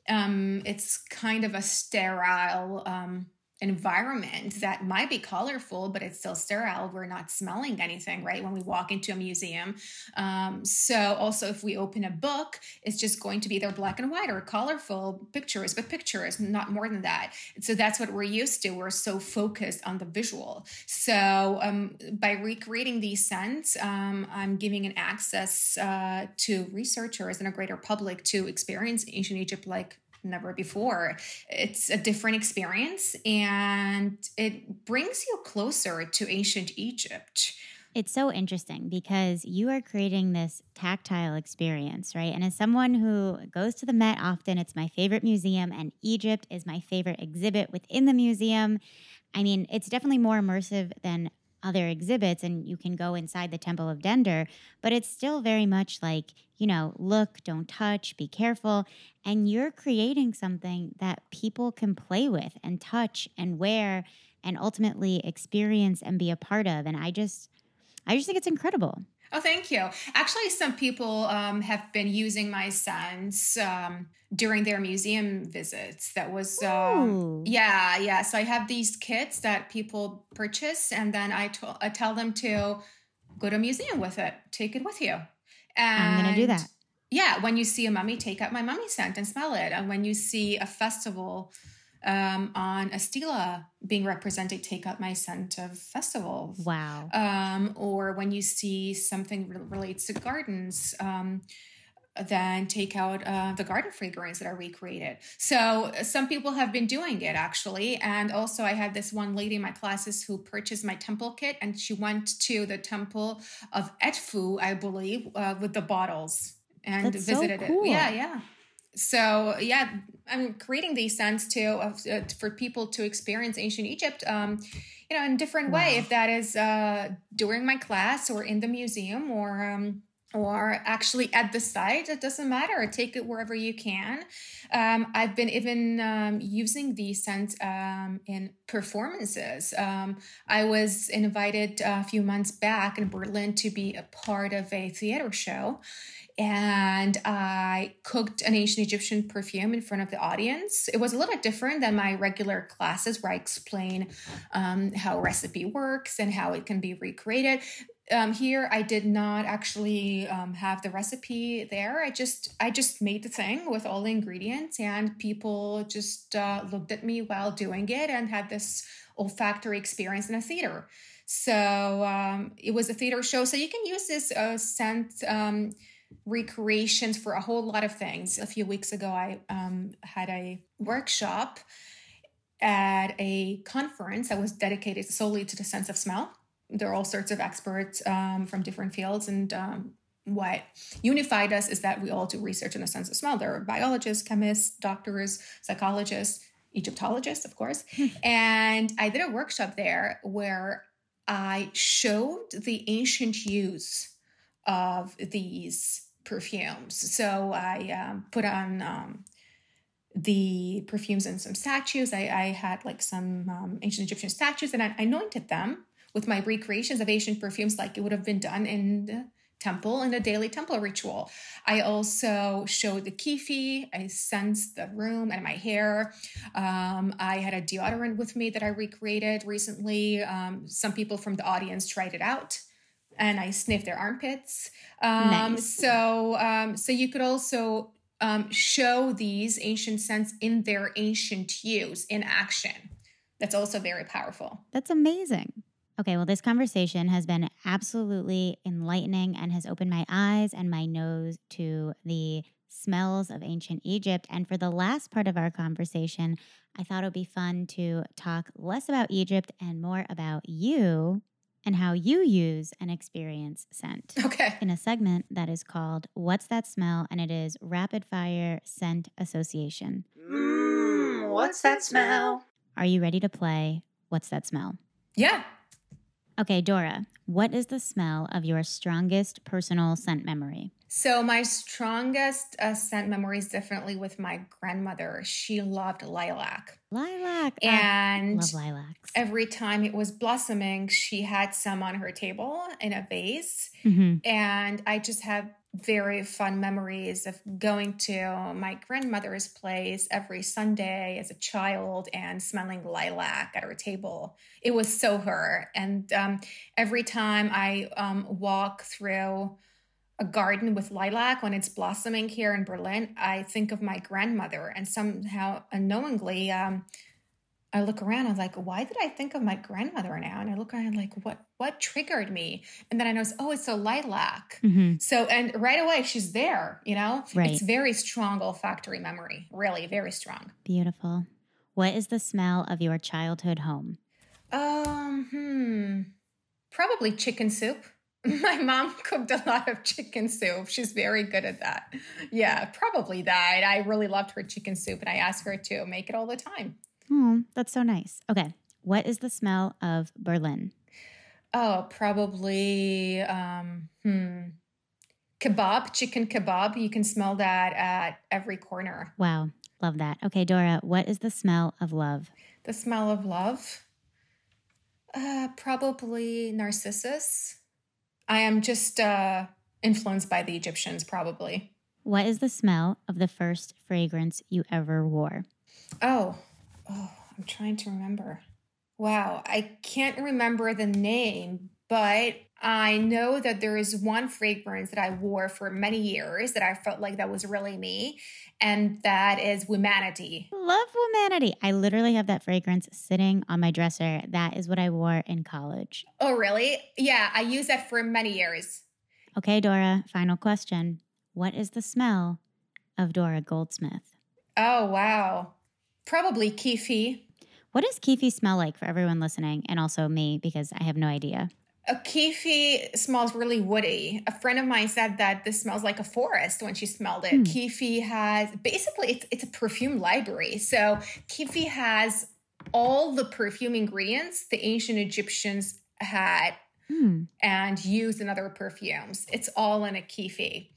[SPEAKER 2] um, it's kind of a sterile um, environment that might be colorful, but it's still sterile. We're not smelling anything, right? When we walk into a museum. Um, so, also, if we open a book, it's just going to be either black and white or colorful pictures, but pictures, not more than that. So, that's what we're used to. We're so focused on the visual. So, um, by recreating these scents, um, I'm giving an access uh, to researchers and a greater public to experience ancient Egypt like never before. It's a different experience and it brings you closer to ancient Egypt.
[SPEAKER 1] It's so interesting because you are creating this tactile experience, right? And as someone who goes to the Met often, it's my favorite museum, and Egypt is my favorite exhibit within the museum. I mean, it's definitely more immersive than other exhibits and you can go inside the Temple of Dendur, but it's still very much like, you know, look, don't touch, be careful. And you're creating something that people can play with and touch and wear and ultimately experience and be a part of. And I just, I just think it's incredible.
[SPEAKER 2] Oh, thank you. Actually, some people um, have been using my scents um, during their museum visits. That was, uh, yeah, yeah. So I have these kits that people purchase, and then I, I tell them to go to a museum with it, take it with you.
[SPEAKER 1] And I'm going to do that.
[SPEAKER 2] Yeah, when you see a mummy, take out my mummy scent and smell it. And when you see a festival, um, on a stela being represented, take out my scent of festivals.
[SPEAKER 1] Wow.
[SPEAKER 2] Um, or when you see something that relates to gardens, um, then take out uh, the garden fragrance that I recreated. So some people have been doing it actually. And also, I had this one lady in my classes who purchased my temple kit and she went to the temple of Edfu, I believe, uh, with the bottles and
[SPEAKER 1] That's
[SPEAKER 2] visited
[SPEAKER 1] so cool.
[SPEAKER 2] it. Yeah, yeah so yeah i'm creating these scents too of, uh, for people to experience ancient egypt um, you know in different wow. way if that is uh, during my class or in the museum or um, or actually at the site it doesn't matter. Take it wherever you can. Um, i've been even um, using these scents um, in performances. Um, i was invited a few months back in berlin to be a part of a theater show and I cooked an ancient Egyptian perfume in front of the audience. It was a little bit different than my regular classes where I explain um, how recipe works and how it can be recreated. Um, here, I did not actually um, have the recipe there. I just I just made the thing with all the ingredients, and people just uh, looked at me while doing it and had this olfactory experience in a theater. So um, it was a theater show. So you can use this uh, scent um, recreations for a whole lot of things. A few weeks ago, I um, had a workshop at a conference that was dedicated solely to the sense of smell. There are all sorts of experts um, from different fields, and um, what unified us is that we all do research in the sense of smell. There are biologists, chemists, doctors, psychologists, Egyptologists, of course. and I did a workshop there where I showed the ancient use of these perfumes. So I um, put on um, the perfumes and some statues. I, I had like some um, ancient Egyptian statues and I anointed them with my recreations of ancient perfumes like it would have been done in the temple in a daily temple ritual. I also showed the kyphi. I sensed the room and my hair. Um, I had a deodorant with me that I recreated recently. Um, some people from the audience tried it out and I sniff their armpits. Um, nice. So, um, so you could also um, show these ancient scents in their ancient use in action. That's also very powerful.
[SPEAKER 1] That's amazing. Okay, well, this conversation has been absolutely enlightening and has opened my eyes and my nose to the smells of ancient Egypt. And for the last part of our conversation, I thought it would be fun to talk less about Egypt and more about you and how you use and experience scent.
[SPEAKER 2] Okay.
[SPEAKER 1] In a segment that is called What's That Smell? And it is Rapid Fire Scent Association.
[SPEAKER 2] Mmm, what's that smell?
[SPEAKER 1] Are you ready to play What's That Smell?
[SPEAKER 2] Yeah.
[SPEAKER 1] Okay, Dora, what is the smell of your strongest personal scent memory?
[SPEAKER 2] So my strongest uh, scent memory is definitely with my grandmother. She loved lilac.
[SPEAKER 1] Lilac.
[SPEAKER 2] And
[SPEAKER 1] love lilacs.
[SPEAKER 2] Every time it was blossoming, she had some on her table in a vase.
[SPEAKER 1] Mm-hmm.
[SPEAKER 2] And I just have very fun memories of going to my grandmother's place every Sunday as a child and smelling lilac at her table. It was so her. And um, every time I um, walk through a garden with lilac when it's blossoming here in Berlin, I think of my grandmother and somehow unknowingly, um, I look around, I'm like, why did I think of my grandmother now? And I look around like, what what triggered me? And then I notice, oh, it's a lilac. Mm-hmm. So and right away she's there, you know? Right. It's very strong olfactory memory. Really, very strong.
[SPEAKER 1] Beautiful. What is the smell of your childhood home?
[SPEAKER 2] Um, hmm. Probably chicken soup. My mom cooked a lot of chicken soup. She's very good at that. Yeah, probably that. I really loved her chicken soup and I asked her to make it all the time.
[SPEAKER 1] Oh, that's so nice. Okay. What is the smell of Berlin?
[SPEAKER 2] Oh, probably um, hmm. kebab, chicken kebab. You can smell that at every corner.
[SPEAKER 1] Wow. Love that. Okay, Dora, what is the smell of love?
[SPEAKER 2] The smell of love? Uh, probably narcissus. I am just uh, influenced by the Egyptians, probably.
[SPEAKER 1] What is the smell of the first fragrance you ever wore?
[SPEAKER 2] Oh, oh, I'm trying to remember. Wow, I can't remember the name, but I know that there is one fragrance that I wore for many years that I felt like that was really me, and that is Womanity.
[SPEAKER 1] Love Womanity. I literally have that fragrance sitting on my dresser. That is what I wore in college.
[SPEAKER 2] Oh, really? Yeah, I used that for many years.
[SPEAKER 1] Okay, Dora, final question. What is the smell of Dora Goldsmith?
[SPEAKER 2] Oh, wow. Probably Kyphi.
[SPEAKER 1] What does Kyphi smell like for everyone listening and also me because I have no idea?
[SPEAKER 2] A Kyphi smells really woody. A friend of mine said that this smells like a forest when she smelled it. Hmm. Has basically it's it's a perfume library. So Kyphi has all the perfume ingredients the ancient Egyptians had hmm. and used in other perfumes. It's all in a Kyphi.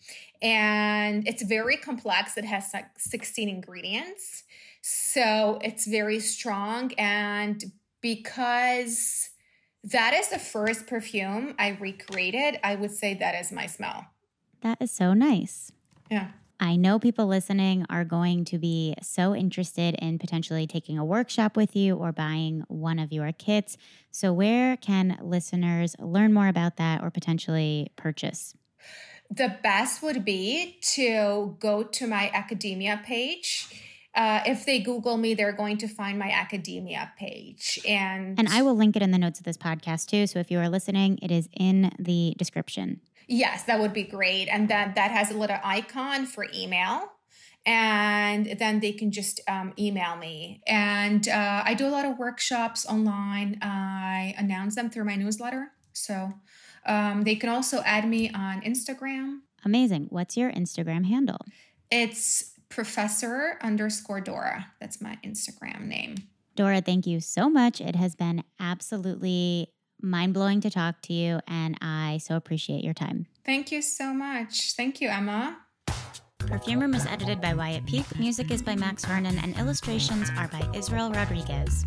[SPEAKER 2] And it's very complex. It has like 16 ingredients. So it's very strong. And because that is the first perfume I recreated, I would say that is my smell.
[SPEAKER 1] That is so nice.
[SPEAKER 2] Yeah.
[SPEAKER 1] I know people listening are going to be so interested in potentially taking a workshop with you or buying one of your kits. So, where can listeners learn more about that or potentially purchase?
[SPEAKER 2] The best would be to go to my academia page uh, if they Google me, they're going to find my academia page. And
[SPEAKER 1] and I will link it in the notes of this podcast too. So if you are listening, it is in the description.
[SPEAKER 2] Yes, that would be great. And that that has a little icon for email. And then they can just um, email me. And uh, I do a lot of workshops online. I announce them through my newsletter. So um, they can also add me on Instagram.
[SPEAKER 1] Amazing. What's your Instagram handle?
[SPEAKER 2] It's professor underscore Dora. That's my Instagram name.
[SPEAKER 1] Dora, thank you so much. It has been absolutely mind blowing to talk to you, and I so appreciate your time.
[SPEAKER 2] Thank you so much. Thank you, Emma.
[SPEAKER 1] Perfume Room is edited by Wyatt Peak. Music is by Max Vernon, and illustrations are by Israel Rodriguez.